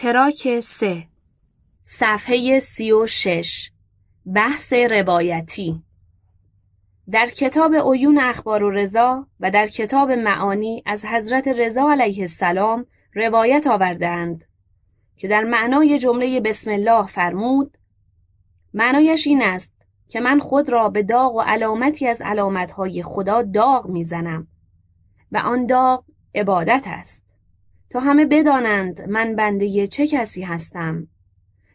تراک سه. صفحه سی و شش. بحث روایتی. در کتاب عیون اخبار و رضا و در کتاب معانی از حضرت رضا علیه السلام روایت آوردند که در معنای جمله بسم الله فرمود معنایش این است که من خود را به داغ و علامتی از علامتهای خدا داغ می‌زنم و آن داغ عبادت است. تا همه بدانند من بنده چه کسی هستم.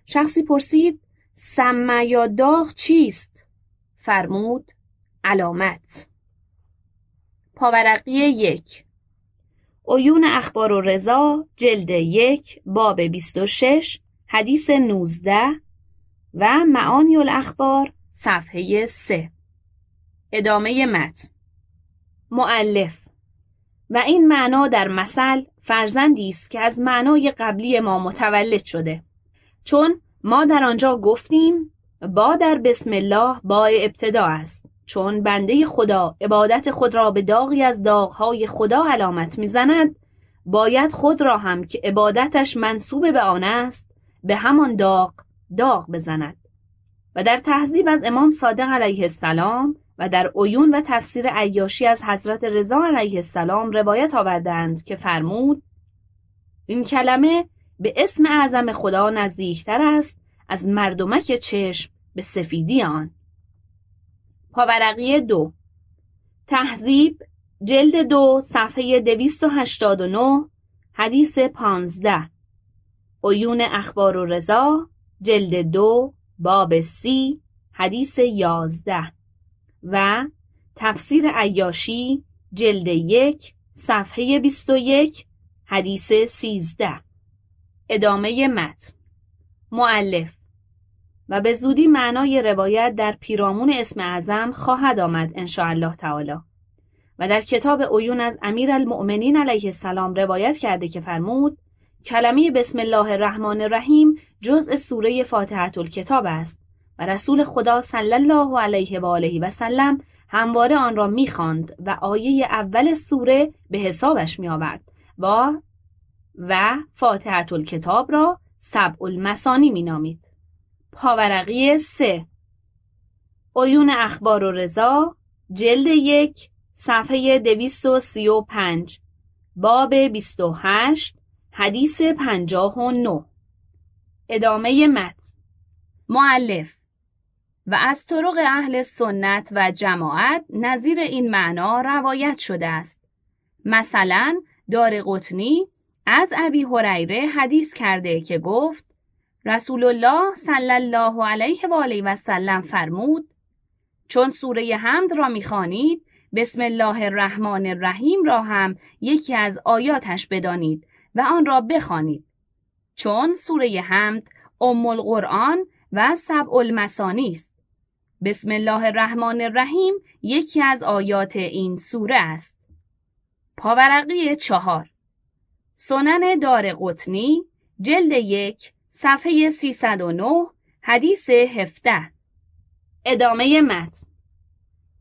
شخصی پرسید سمه یا داغ چیست؟ فرمود علامت. پاورقی یک. عیون اخبار و رضا جلد یک باب 26 حدیث 19 و معانی الاخبار صفحه 3 ادامه متن. معلف و این معنا در مثل فرزندی است که از معنای قبلی ما متولد شده. چون ما در آنجا گفتیم با در بسم الله با ابتدا است. چون بنده خدا عبادت خود را به داغی از داغهای خدا علامت می‌زند باید خود را هم که عبادتش منصوب به آن است به همان داغ داغ بزند. و در تهذیب از امام صادق علیه السلام و در عیون و تفسیر عیاشی از حضرت رضا علیه السلام روایت آوردند که فرمود این کلمه به اسم اعظم خدا نزدیکتر است از مردمک چشم به سفیدی آن. پاورقی دو. تهذیب جلد دو صفحه 289 حدیث پانزده. عیون اخبار و رضا جلد دو باب سی حدیث یازده. و تفسیر عیاشی جلد یک صفحه 21 حدیث سیزده. ادامه متن. معلف و به زودی معنای روایت در پیرامون اسم اعظم خواهد آمد ان الله تعالی. و در کتاب عیون از امیر المؤمنین علیه السلام روایت کرده که فرمود کلمه بسم الله الرحمن الرحیم جزء سوره فاتحه الکتاب است. و رسول خدا صلی الله علیه و آله و سلم همواره آن را می‌خواند و آیه اول سوره به حسابش میآورد با و فاتحه الکتاب را سبع المسانی مینامید. پاورقی سه. عیون اخبار و رضا جلد یک صفحه دویست و سی و پنج. باب بیست و هشت حدیث پنجاه و نو ادامه مت معلف و از طرق اهل سنت و جماعت نظیر این معنا روایت شده است. مثلا دار قطنی از ابی هریره حدیث کرده که گفت رسول الله صلی الله علیه و آله و سلم فرمود چون سوره حمد را می‌خوانید بسم الله الرحمن الرحیم را هم یکی از آیاتش بدانید و آن را بخوانید. چون سوره حمد ام القرآن و سبع المسانی است. بسم الله الرحمن الرحیم یکی از آیات این سوره است. پاورقی چهار. سنن دار قطنی جلد یک صفحه 309 حدیث 17 ادامه متن.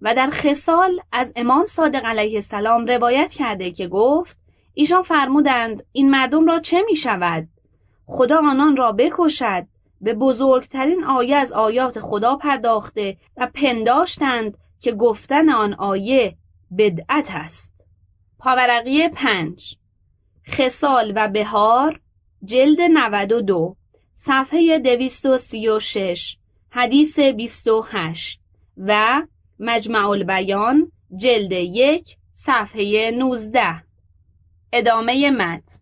و در خصال از امام صادق علیه السلام روایت کرده که گفت ایشان فرمودند این مردم را چه می شود؟ خدا آنان را بکشد به بزرگترین آیه از آیات خدا پرداخته و پنداشتند که گفتن آن آیه بدعت است. پاورقی پنج. خصال و بهار جلد 92 صفحه 236 حدیث 28 و مجمع البیان جلد یک صفحه 19 ادامه مت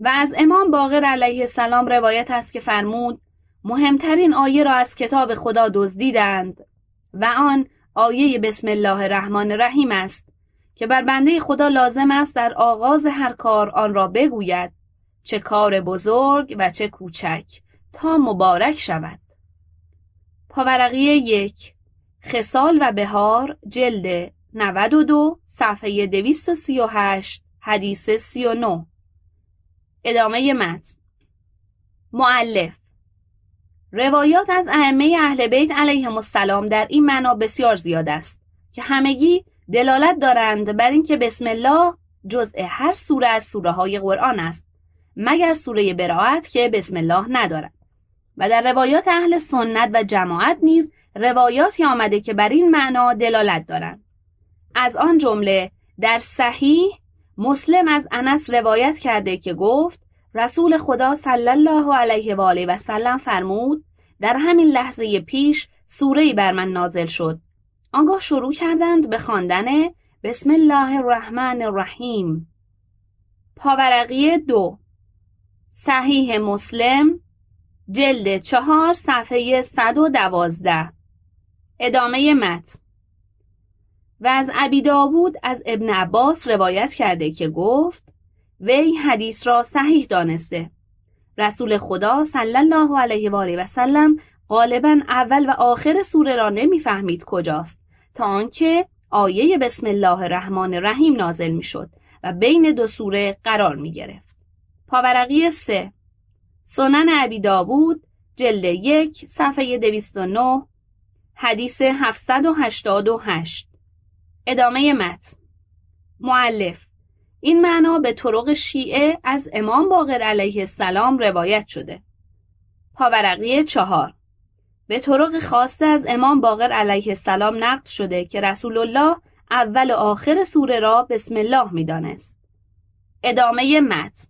و از امام باقر علیه السلام روایت است که فرمود مهمترین آیه را از کتاب خدا دزدیدند و آن آیه بسم الله الرحمن الرحیم است که بر بنده خدا لازم است در آغاز هر کار آن را بگوید. چه کار بزرگ و چه کوچک. تا مبارک شود. پاورقی یک. خسال و بهار جلد 92 صفحه 238 حدیث 39 ادامه متن. معلف روایات از ائمه اهل بیت علیهم السلام در این معنا بسیار زیاد است که همگی دلالت دارند بر اینکه بسم الله جزء هر سوره از سوره های قرآن است مگر سوره براعت که بسم الله ندارد. و در روایات اهل سنت و جماعت نیز روایاتی آمده که بر این معنا دلالت دارند. از آن جمله در صحیح مسلم از انس روایت کرده که گفت رسول خدا صلی الله علیه و آله و سلم فرمود در همین لحظه پیش سوره بر من نازل شد. آنگاه شروع کردند به خواندن بسم الله الرحمن الرحیم. پاورقی دو. صحیح مسلم جلد چهار صفحه 112 ادامه مت و از ابی داوود از ابن عباس روایت کرده که گفت وی حدیث را صحیح دانسته. رسول خدا صلی الله علیه و آله و سلم غالبا اول و آخر سوره را نمی‌فهمید کجاست تا آنکه آیه بسم الله الرحمن الرحیم نازل می‌شد و بین دو سوره قرار می گرفت. پاورقی سه. سنن عبی داوود جلد یک صفحه 209 حدیث 788 ادامه مت معلف این معنا به طرق شیعه از امام باقر علیه السلام روایت شده. پاورقی چهار. به طرق خاصه از امام باقر علیه السلام نقل شده که رسول الله اول و آخر سوره را بسم الله می‌دانست. ادامه مت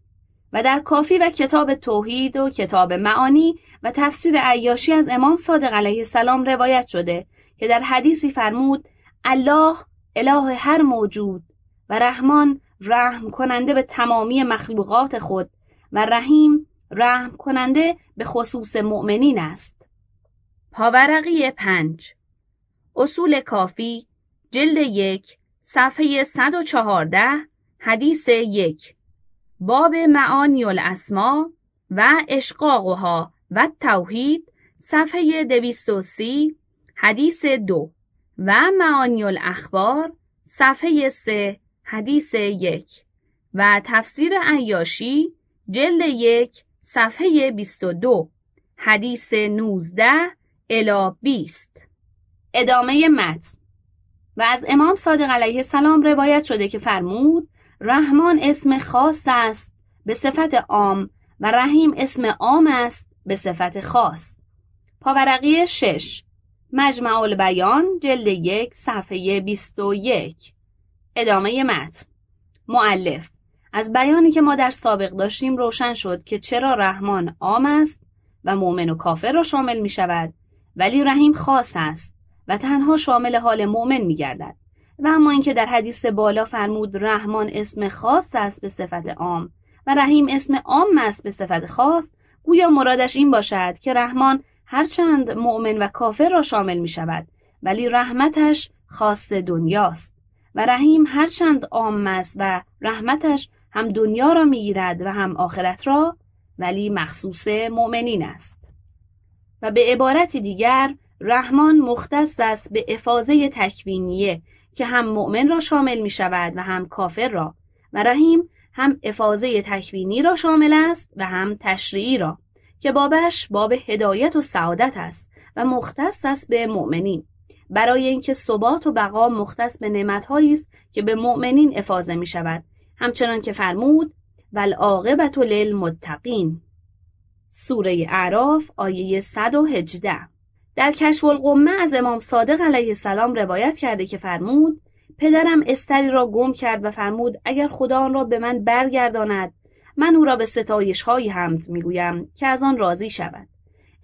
و در کافی و کتاب توحید و کتاب معانی و تفسیر عیاشی از امام صادق علیه السلام روایت شده که در حدیثی فرمود الله اله هر موجود و رحمان رحم کننده به تمامی مخلوقات خود و رحیم رحم کننده به خصوص مؤمنین است. پاورقی پنج. اصول کافی جلد یک صفحه 114 حدیث یک. باب معانی الاسما و اشقاقها و توحید صفحه 230 حدیث دو. و معانی الاخبار صفحه 3 حدیث یک و تفسیر عیاشی جلد یک صفحه 22 حدیث 19 الی 20 ادامه متن. و از امام صادق علیه السلام روایت شده که فرمود رحمان اسم خاص است به صفت عام و رحیم اسم عام است به صفت خاص. پاورقی شش مجمع البیان جلد یک صفحه 21 ادامه متن معلف از بیانی که ما در سابق داشتیم روشن شد که چرا رحمان عام است و مؤمن و کافر را شامل می شود ولی رحیم خاص است و تنها شامل حال مؤمن می گردد. و اما اینکه در حدیث بالا فرمود رحمان اسم خاص است به صفت عام و رحیم اسم عام است به صفت خاص گویا مرادش این باشد که رحمان هرچند مؤمن و کافر را شامل می شود ولی رحمتش خاص دنیاست و رحیم هرچند عام است و رحمتش هم دنیا را می‌گیرد و هم آخرت را ولی مخصوص مؤمنین است. و به عبارت دیگر رحمان مختص است به افاظه تکوینیه که هم مؤمن را شامل می شود و هم کافر را و رحیم هم افاظه تکوینی را شامل است و هم تشریعی را که بابش باب هدایت و سعادت است و مختص است به مؤمنین. برای اینکه ثبات و بقا مختص به نعمتهایی است که به مؤمنین افاظه می شود همچنان که فرمود والعاقبت للمتقین. سوره اعراف آیه 118 در کشف القمه از امام صادق علیه السلام روایت کرده که فرمود پدرم استری را گم کرد و فرمود اگر خدا آن را به من برگرداند من او را به ستایش های حمد می‌گویم که از آن راضی شود.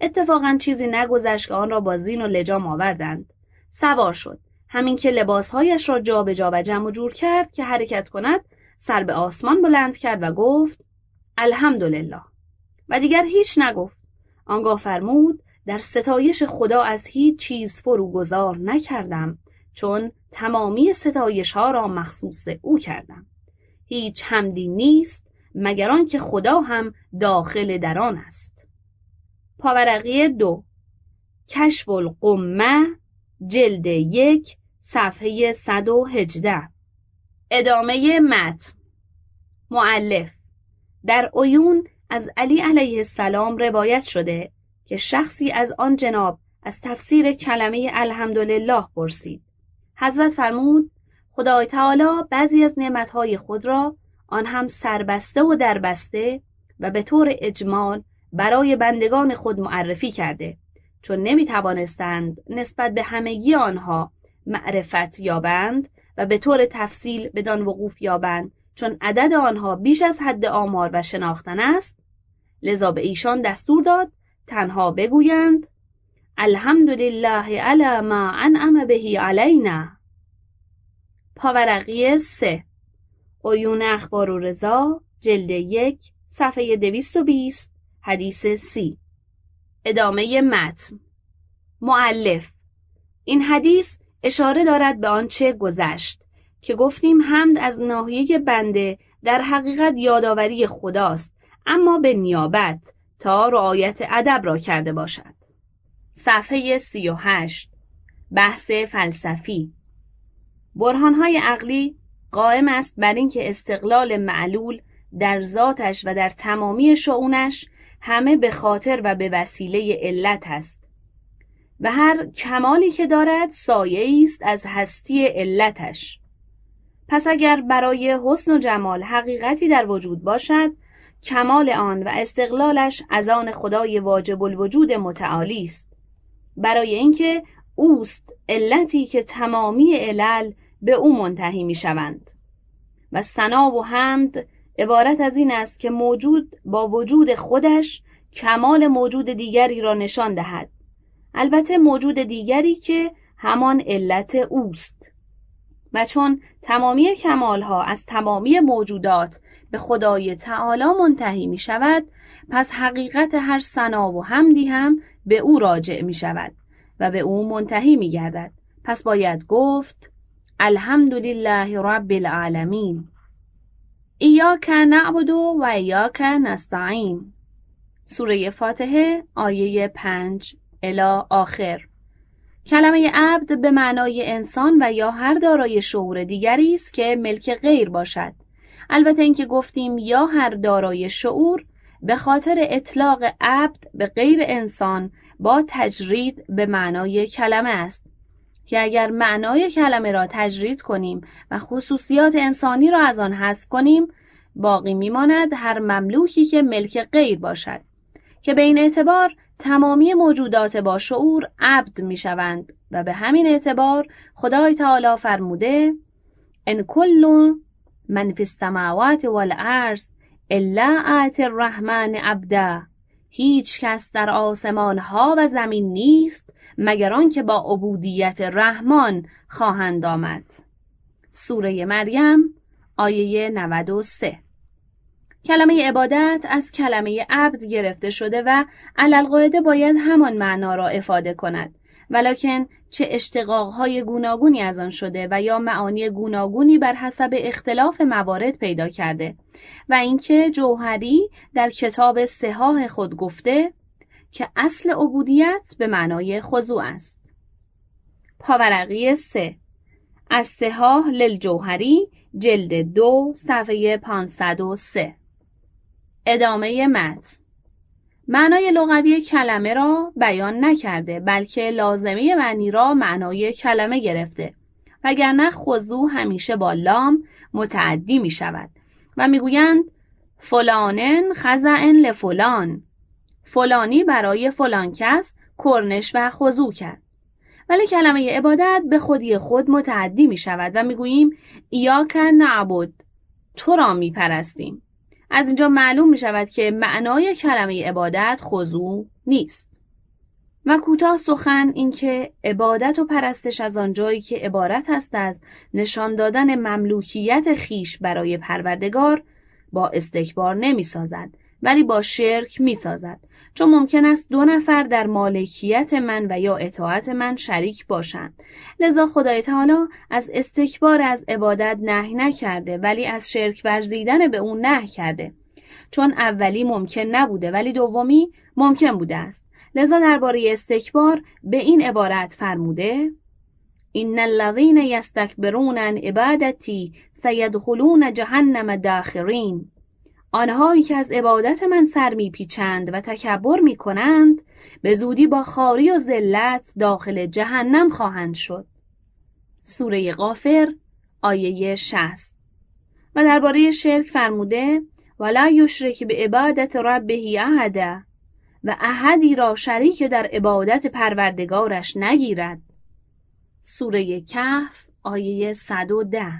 اتفاقا چیزی نگذشت که آن را با زین و لجام آوردند. سوار شد. همین که لباسهایش را جابجا جا و جمع و جور کرد که حرکت کند سر به آسمان بلند کرد و گفت الحمدلله. و دیگر هیچ نگفت. آنگاه فرمود در ستایش خدا از هیچ چیز فروگذار نکردم چون تمامی ستایش ها را مخصوص او کردم. هیچ حمدی نیست مگر آنکه خدا هم داخل در آن است. پاورقی دو کشف القمه جلد یک صفحه 118 ادامه متن. معلف در عیون از علی علیه السلام روایت شده که شخصی از آن جناب از تفسیر کلمه الحمدلله پرسید. حضرت فرمود خدای تعالی بعضی از نعمتهای خود را آن هم سربسته و دربسته و به طور اجمال برای بندگان خود معرفی کرده. چون نمی توانستند نسبت به همگی آنها معرفت یابند و به طور تفصیل بدان وقوف یابند. چون عدد آنها بیش از حد آمار و شناختن است لذا به ایشان دستور داد تنها بگویند الحمدلله علی ما انعم بهی علینا. پاورقی سه. عیون اخبار و رضا جلد یک صفحه دویست و بیست حدیث سی. ادامه متن. معلف این حدیث اشاره دارد به آنچه گذشت که گفتیم حمد از ناحیه بنده در حقیقت یادآوری خداست اما به نیابت تا رعایت ادب را کرده باشد. صفحه سی و هشت. بحث فلسفی. برهانهای عقلی قائم است بر اینکه استقلال معلول در ذاتش و در تمامی شعونش همه به خاطر و به وسیله علت است. و هر کمالی که دارد سایه است از هستی علتش. پس اگر برای حسن و جمال حقیقتی در وجود باشد کمال آن و استقلالش از آن خدای واجب الوجود متعالی است. برای اینکه اوست علتی که تمامی علل به او منتهی می شوند و سنا و حمد عبارت از این است که موجود با وجود خودش کمال موجود دیگری را نشان دهد. البته موجود دیگری که همان علت اوست. و چون تمامی کمالها از تمامی موجودات به خدای تعالی منتهی می شود پس حقیقت هر سنا و حمدی هم به او راجع می شود و به او منتهی می گردد پس باید گفت الحمد لله رب العالمین. ایاک نعبد و ایاک نستعین. سوره فاتحه آیه پنج الی آخر. کلمه عبد به معنای انسان و یا هر دارای شعور دیگری است که ملک غیر باشد. البته اینکه گفتیم یا هر دارای شعور به خاطر اطلاق عبد به غیر انسان با تجرید به معنای کلمه است. که اگر معنای کلمه را تجرید کنیم و خصوصیات انسانی را از آن حذف کنیم باقی میماند هر مملوکی که ملک غیر باشد که به این اعتبار تمامی موجودات با شعور عبد می شوند و به همین اعتبار خدای تعالی فرموده ان کل من فی السماوات والارض الا آت الرحمن عبدا. هیچ کس در آسمان ها و زمین نیست مگر آنکه با عبودیت رحمان خواهند آمد. سوره مریم آیه 93 کلمه عبادت از کلمه عبد گرفته شده و علالقاعده باید همان معنا را افاده کند. ولکن چه اشتقاقهای گوناگونی از آن شده و یا معانی گوناگونی بر حسب اختلاف موارد پیدا کرده و اینکه جوهری در کتاب سهاه خود گفته که اصل عبودیت به معنای خضوع است. پاورقی سه. از سهاه للجوهری جلد دو صفحه 503 ادامه متن. معنای لغوی کلمه را بیان نکرده بلکه لازمه معنی را معنای کلمه گرفته. وگرنه خضوع همیشه با لام متعدی می شود و می‌گویند فلانن خزعن لفلان. فلانی برای فلان کس کرنش و خضوع کرد. ولی کلمه عبادت به خودی خود متعدی می شود و می‌گوییم ایاک نعبد تو را می پرستیم. از اینجا معلوم می شود که معنای کلمه عبادت خضوع نیست. و کوتاه سخن اینکه عبادت و پرستش از آنجایی که عبارت است از نشان دادن مملوکیت خیش برای پروردگار با استکبار نمی سازد ولی با شرک می سازد چون ممکن است دو نفر در مالکیت من و یا اطاعت من شریک باشند. لذا خدای تعالی از استکبار از عبادت نهی نکرده ولی از شرک ورزیدن به اون نه کرده. چون اولی ممکن نبوده ولی دومی ممکن بوده است. لذا درباره استکبار به این عبارت فرموده این الذین یستکبرون عن عبادتی سیدخلون جهنم داخرین. آنهایی که از عبادت من سر میپیچند و تکبر می‌کنند به زودی با خاری و ذلت داخل جهنم خواهند شد. سوره غافر آیه 60 و درباره شرک فرموده ولا یشرک به عبادت ربه احدا و احدی را شریک در عبادت پروردگارش نگیرد. سوره کهف آیه 110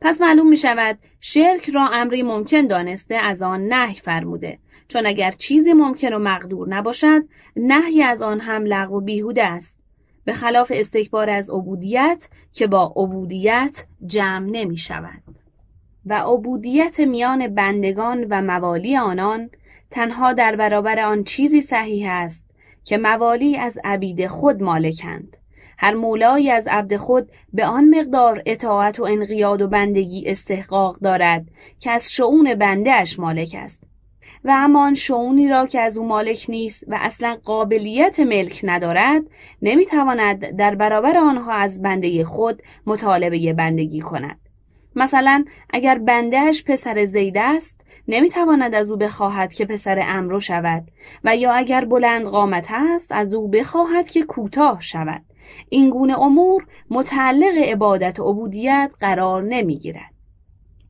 پس معلوم می شود شرک را امری ممکن دانسته از آن نهی فرموده. چون اگر چیزی ممکن و مقدور نباشد نهی از آن هم لغو و بیهوده است. به خلاف استکبار از عبودیت که با عبودیت جمع نمی شود و عبودیت میان بندگان و موالی آنان تنها در برابر آن چیزی صحیح است که موالی از عبید خود مالکند. هر مولایی از عبد خود به آن مقدار اطاعت و انقیاد و بندگی استحقاق دارد که از شعون بنده اش مالک است. و اما آن شعونی را که از او مالک نیست و اصلا قابلیت ملک ندارد نمی‌تواند در برابر آنها از بنده خود مطالبه بندگی کند. مثلا اگر بندهش پسر زید است نمی‌تواند از او بخواهد که پسر امرو شود و یا اگر بلند قامت است از او بخواهد که کوتاه شود. این گونه امور متعلق عبادت و عبودیت قرار نمی‌گیرد.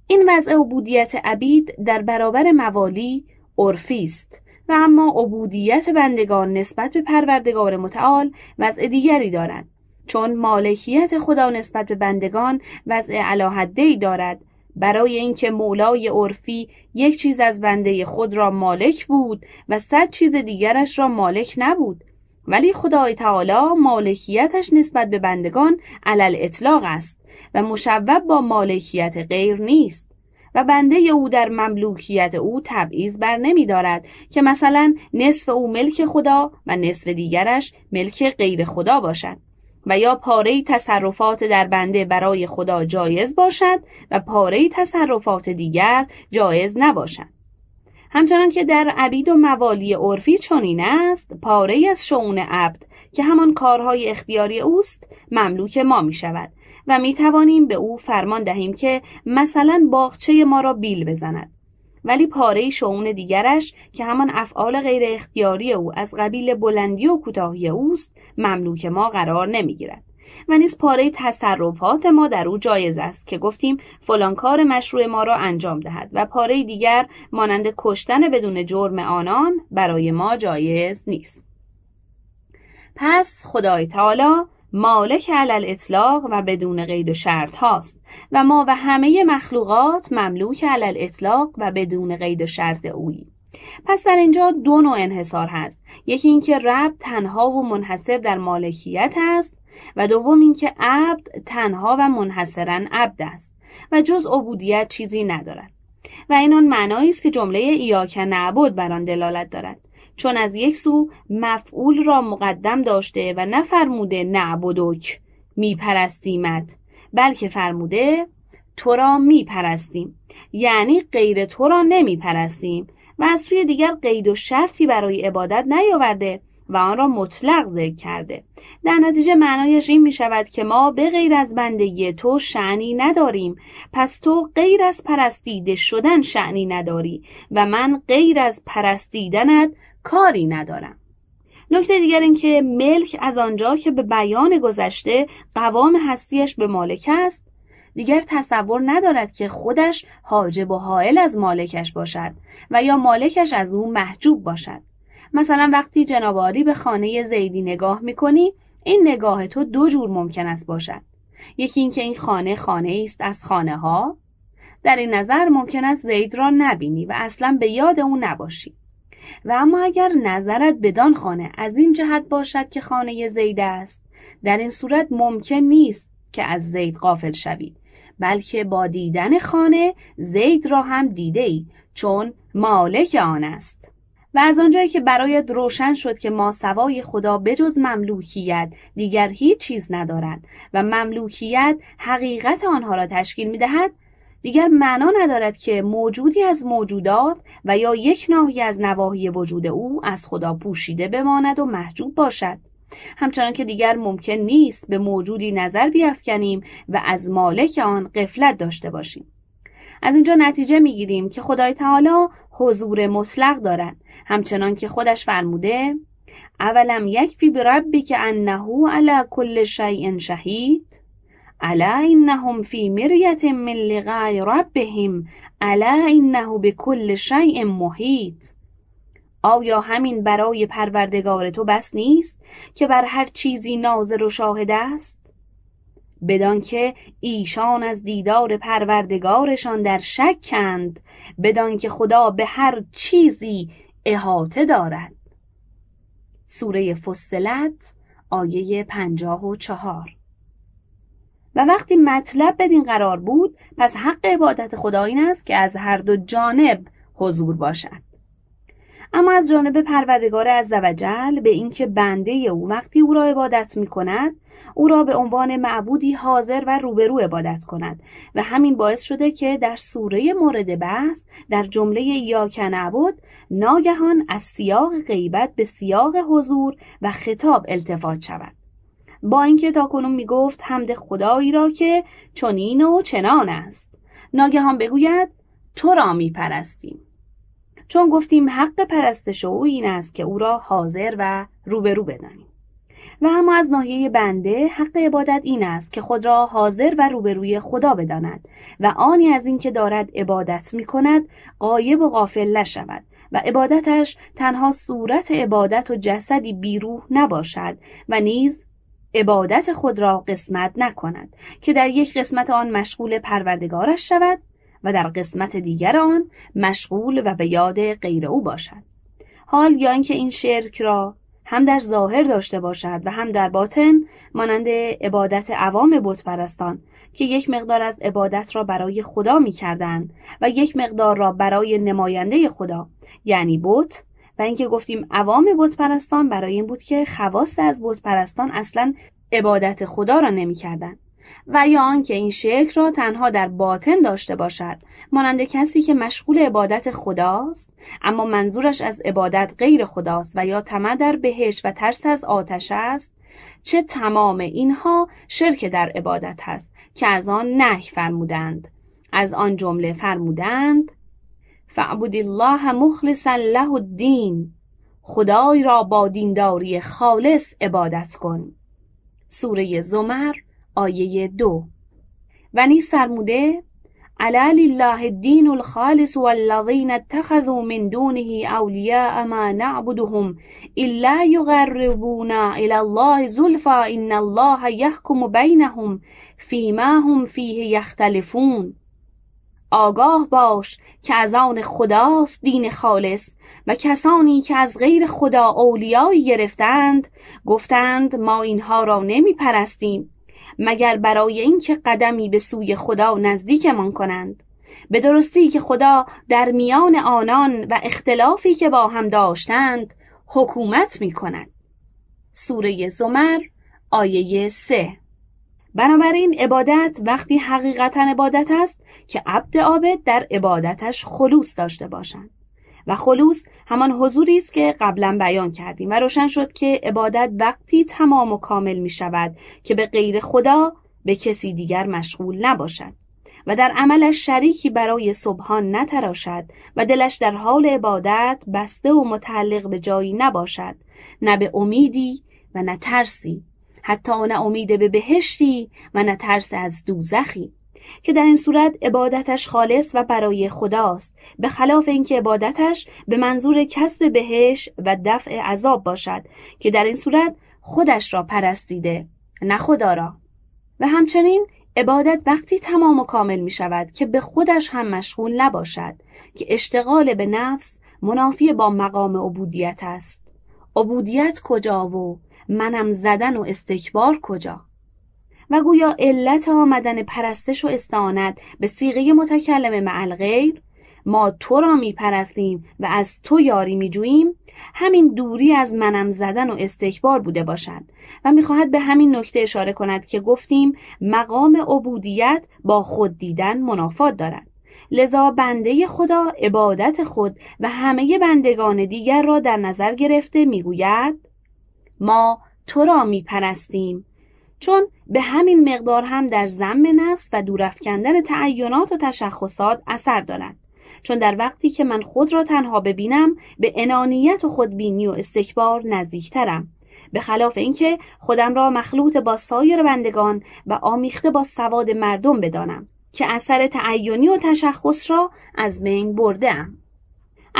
این وضع عبودیت عبید در برابر موالی عرفی است و اما عبودیت بندگان نسبت به پروردگار متعال وضع دیگری دارد چون مالکیت خدا نسبت به بندگان وضع علاحده دارد. برای اینکه مولای عرفی یک چیز از بنده خود را مالک بود و صد چیز دیگرش را مالک نبود ولی خدای تعالی مالکیتش نسبت به بندگان علل اطلاق است و مشوب با مالکیت غیر نیست و بنده او در مملوکیت او تبعیض بر نمی دارد که مثلا نصف او ملک خدا و نصف دیگرش ملک غیر خدا باشد و یا پاره تصرفات در بنده برای خدا جایز باشد و پاره تصرفات دیگر جایز نباشد. همچنان که در عبید و موالی عرفی چنین است پاره از شعون عبد که همان کارهای اختیاری اوست مملوک ما می شود و می توانیم به او فرمان دهیم که مثلا باغچه ما را بیل بزند. ولی پاره شعون دیگرش که همان افعال غیر اختیاری او از قبیل بلندی و کوتاهی اوست مملوک ما قرار نمی‌گیرد. و نیز پاره تصرفات ما در او جایز است که گفتیم فلان کار مشروع ما را انجام دهد و پاره دیگر مانند کشتن بدون جرم آنان برای ما جایز نیست. پس خدای تعالی مالک علل اطلاق و بدون قید و شرط هاست و ما و همه مخلوقات مملوک علل اطلاق و بدون قید و شرط اویی. پس در اینجا دو نوع انحصار هست. یکی اینکه رب تنها و منحصر در مالکیت است و دوم اینکه عبد تنها و منحصرا عبد است و جز عبودیت چیزی ندارد. و این آن معنایی است که جمله ایاک نعبد بر آن دلالت دارد. چون از یک سو مفعول را مقدم داشته و نفرموده نعبدک میپرستیمت بلکه فرموده تو را میپرستیم. یعنی غیر تو را نمیپرستیم و از سوی دیگر قید و شرطی برای عبادت نیاورده و آن را مطلق ذکر کرده. در نتیجه معنایش این می شود که ما به غیر از بندگی تو شعنی نداریم. پس تو غیر از پرستیده شدن شعنی نداری و من غیر از پرستیدنت کاری ندارم. نکته دیگر این که ملک از آنجا که به بیان گذشته قوام هستیش به مالک است دیگر تصور ندارد که خودش حاجب و حائل از مالکش باشد و یا مالکش از او محجوب باشد. مثلا وقتی جناباری به خانه زیدی نگاه می‌کنی این نگاه تو دو جور ممکن است باشد. یکی اینکه این خانه خانه است از خانه ها در این نظر ممکن است زید را نبینی و اصلا به یاد او نباشی. و اما اگر نظرت بدان خانه از این جهت باشد که خانه زید است در این صورت ممکن نیست که از زید قافل شوی. بلکه با دیدن خانه زید را هم دیده ای چون مالک آن است. و از آنجایی که برایت روشن شد که ما سوای خدا بجز مملوکیت دیگر هیچ چیز ندارد و مملوکیت حقیقت آنها را تشکیل می دهد دیگر معنا ندارد که موجودی از موجودات و یا یک ناحیه از نواحی وجود او از خدا پوشیده بماند و محجوب باشد. همچنان که دیگر ممکن نیست به موجودی نظر بیافکنیم و از مالک آن قفلت داشته باشیم. از اینجا نتیجه می‌گیریم که خدای تعالی حضور مطلق دارد. همچنان که خودش فرموده اولم یکفی بربی که انه علی کل شیء شهید؟ الا انهم فی مریت من لقاء ربهم؟ الا انه بكل شیء محیط؟ آیا همین برای پروردگار تو بس نیست که بر هر چیزی ناظر و شاهد است؟ بدان که ایشان از دیدار پروردگارشان در شکند بدان که خدا به هر چیزی احاطه دارد. سوره فصلت آیه پنجاه و چهار. و وقتی مطلب بدین قرار بود پس حق عبادت خدا این است که از هر دو جانب حضور باشد. اما از جانب پروردگار عزوجل به اینکه بنده او وقتی او را عبادت می کند او را به عنوان معبودی حاضر و روبرو عبادت کند و همین باعث شده که در سوره مورد بحث در جمله یا نعبد ناگهان از سیاق غیبت به سیاق حضور و خطاب التفات شود. با اینکه تاکنون می گفت حمد خدایی را که چنین و چنان است. ناگهان بگوید تو را می پرستیم چون گفتیم حق پرستش او این است که او را حاضر و روبرو بدانیم. و اما از ناحیه بنده حق عبادت این است که خود را حاضر و روبروی خدا بداند و آنی از اینکه دارد عبادت می کند قایب و غافل نشود و عبادتش تنها صورت عبادت و جسدی بیروح نباشد و نیز عبادت خود را قسمت نکند که در یک قسمت آن مشغول پروردگارش شود و در قسمت دیگر آن مشغول و به یاد غیر او باشد. حال یا اینکه این شرک را هم در ظاهر داشته باشد و هم در باطن مانند عبادت عوام بت پرستان که یک مقدار از عبادت را برای خدا می کردن و یک مقدار را برای نماینده خدا یعنی بت. و اینکه گفتیم عوام بت پرستان برای این بود که خواست از بت پرستان اصلا عبادت خدا را نمی‌کردند. و یا آنکه این شکل را تنها در باطن داشته باشد مانند کسی که مشغول عبادت خداست اما منظورش از عبادت غیر خداست و یا طمع در بهش و ترس از آتش است چه تمام اینها شرک در عبادت هست که از آن نهی فرمودند. از آن جمله فرمودند فعبد الله مخلصا له الدین خدای را با دینداری خالص عبادت کن. سوره زمر آیه دو. و نیز فرموده علی لله الدین الخالص والذین اتخذوا من دونه اولیاء ما نعبدهم الا یقربونا الى الله زلفا ان الله یحکم بینهم فیما هم فیه یختلفون. آگاه باش که از آن خداست دین خالص و کسانی که از غیر خدا اولیایی گرفتند گفتند ما اینها را نمی پرستیم مگر برای اینکه قدمی به سوی خدا نزدیکمان کنند. به درستی که خدا در میان آنان و اختلافی که با هم داشتند حکومت می کند سوره زمر آیه سه. بنابراین عبادت وقتی حقیقتا عبادت است که عبد عابد در عبادتش خلوص داشته باشند. و خلوص همان حضوری است که قبلا بیان کردیم و روشن شد که عبادت وقتی تمام و کامل می شود که به غیر خدا به کسی دیگر مشغول نباشد و در عملش شریکی برای صبحان نتراشد و دلش در حال عبادت بسته و متعلق به جایی نباشد نه به امیدی و نه ترسی حتی نه امید به بهشتی و نه ترس از دوزخی. که در این صورت عبادتش خالص و برای خداست به خلاف اینکه عبادتش به منظور کسب بهش و دفع عذاب باشد که در این صورت خودش را پرستیده نه خدا را. و همچنین عبادت وقتی تمام و کامل می شود که به خودش هم مشغول نباشد که اشتغال به نفس منافی با مقام عبودیت است. عبودیت کجا و منم زدن و استکبار کجا؟ و گویا علت آمدن پرستش و استعانت به سیغه متکلم مع الغیر ما تو را می پرستیم و از تو یاری می جوییم همین دوری از منم زدن و استکبار بوده باشد و می‌خواهد به همین نکته اشاره کند که گفتیم مقام عبودیت با خود دیدن منافات دارد. لذا بنده خدا عبادت خود و همه بندگان دیگر را در نظر گرفته می‌گوید ما تو را میپرستیم. چون به همین مقدار هم در زم نفس و دورافکندن تعینات و تشخصات اثر دارد چون در وقتی که من خود را تنها ببینم به انانیت و خودبینی و استکبار نزدیکترم به خلاف اینکه خودم را مخلوط با سایر بندگان و آمیخته با سواد مردم بدانم که اثر تعینی و تشخص را از بین برده ام.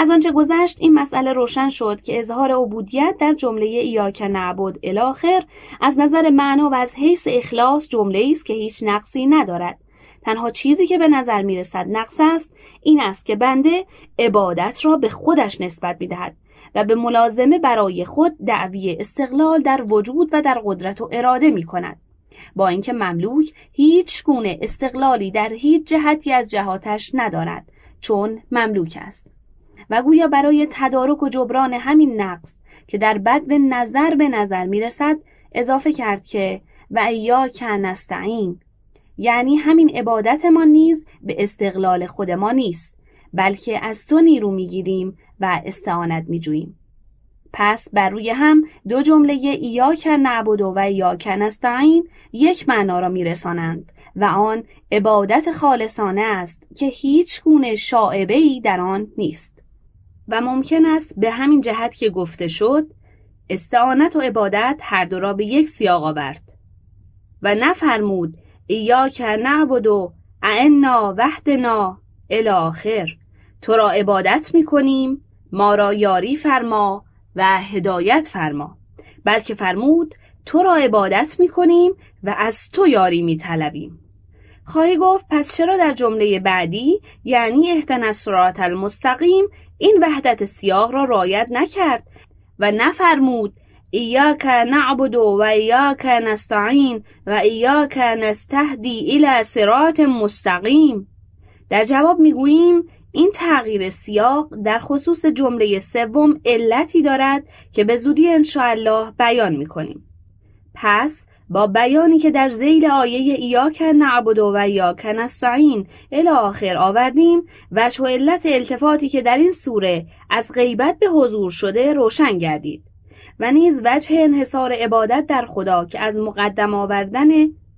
از آنچه گذشت این مسئله روشن شد که اظهار عبودیت در جمله ایاک نعبد الاخر از نظر معنا و از حیث اخلاص جمله است که هیچ نقصی ندارد تنها چیزی که به نظر می رسد نقص است این است که بنده عبادت را به خودش نسبت می دهد و به ملازمه برای خود دعوی استقلال در وجود و در قدرت و اراده می کند. با اینکه مملوک هیچ گونه استقلالی در هیچ جهتی از جهاتش ندارد چون مملوک است و گویا برای تدارک و جبران همین نقص که در بد به نظر به نظر می رسد اضافه کرد که و ایا نستعین یعنی همین عبادتمان نیز به استقلال خود ما نیست بلکه از تو نیرو می‌گیریم و استعانت میجوییم. پس بر روی هم دو جمله ایاک نعبد و ایاک نستعین یک معنا را میرسانند و آن عبادت خالصانه است که هیچ گونه شاعبه ای در آن نیست. و ممکن است به همین جهت که گفته شد استعانت و عبادت هر دو را به یک سیاق آورد و نفرمود ایاک نعبد و اعنا وحدنا الاخر تو را عبادت می کنیم ما را یاری فرما و هدایت فرما بلکه فرمود تو را عبادت می کنیم و از تو یاری می طلبیم. خواهی گفت پس چرا در جمله بعدی یعنی اهدن الصراط المستقیم این وحدت سیاق را رایت نکرد و نفرمود ایاک نعبد و ایاک نستعین و ایاک نستهدی الى صراط مستقیم. در جواب می‌گوییم این تغییر سیاق در خصوص جمله سوم علتی دارد که به زودی انشاءالله بیان می‌کنیم. پس با بیانی که در زیل آیه ایاک نعبد و ایاک نستعین الی آخر آوردیم. وجه و علت التفاتی که در این سوره از غیبت به حضور شده روشن گردید. و نیز وجه انحصار عبادت در خدا که از مقدم آوردن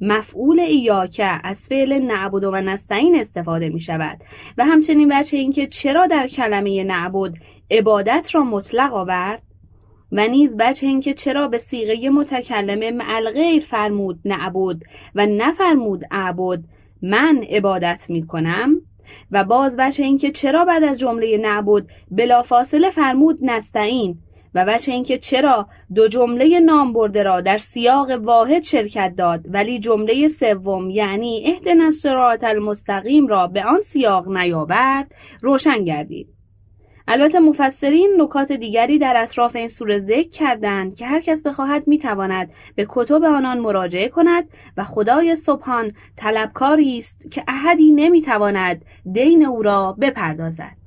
مفعول ایاکه از فعل نعبد و نستعین استفاده می شود. و همچنین وجه اینکه چرا در کلمه نعبد عبادت را مطلق آورد؟ و نیز وجه اینکه چرا به سیغه متکلم مع غیر فرمود نعبد و نفرمود اعبد من عبادت می کنم و باز وجه اینکه چرا بعد از جمله نعبد بلافاصله فرمود نستعین؟ و وجه اینکه چرا دو جمله نام برده را در سیاق واحد شرکت داد ولی جمله سوم یعنی اهدنا الصراط المستقیم را به آن سیاق نیاورد روشن گردید. البته مفسرین نکات دیگری در اطراف این سوره ذکر کردند که هر کس بخواهد می‌تواند به کتب آنان مراجعه کند و خدای سبحان طلبکاری است که احدی نمی‌تواند دین او را بپردازد.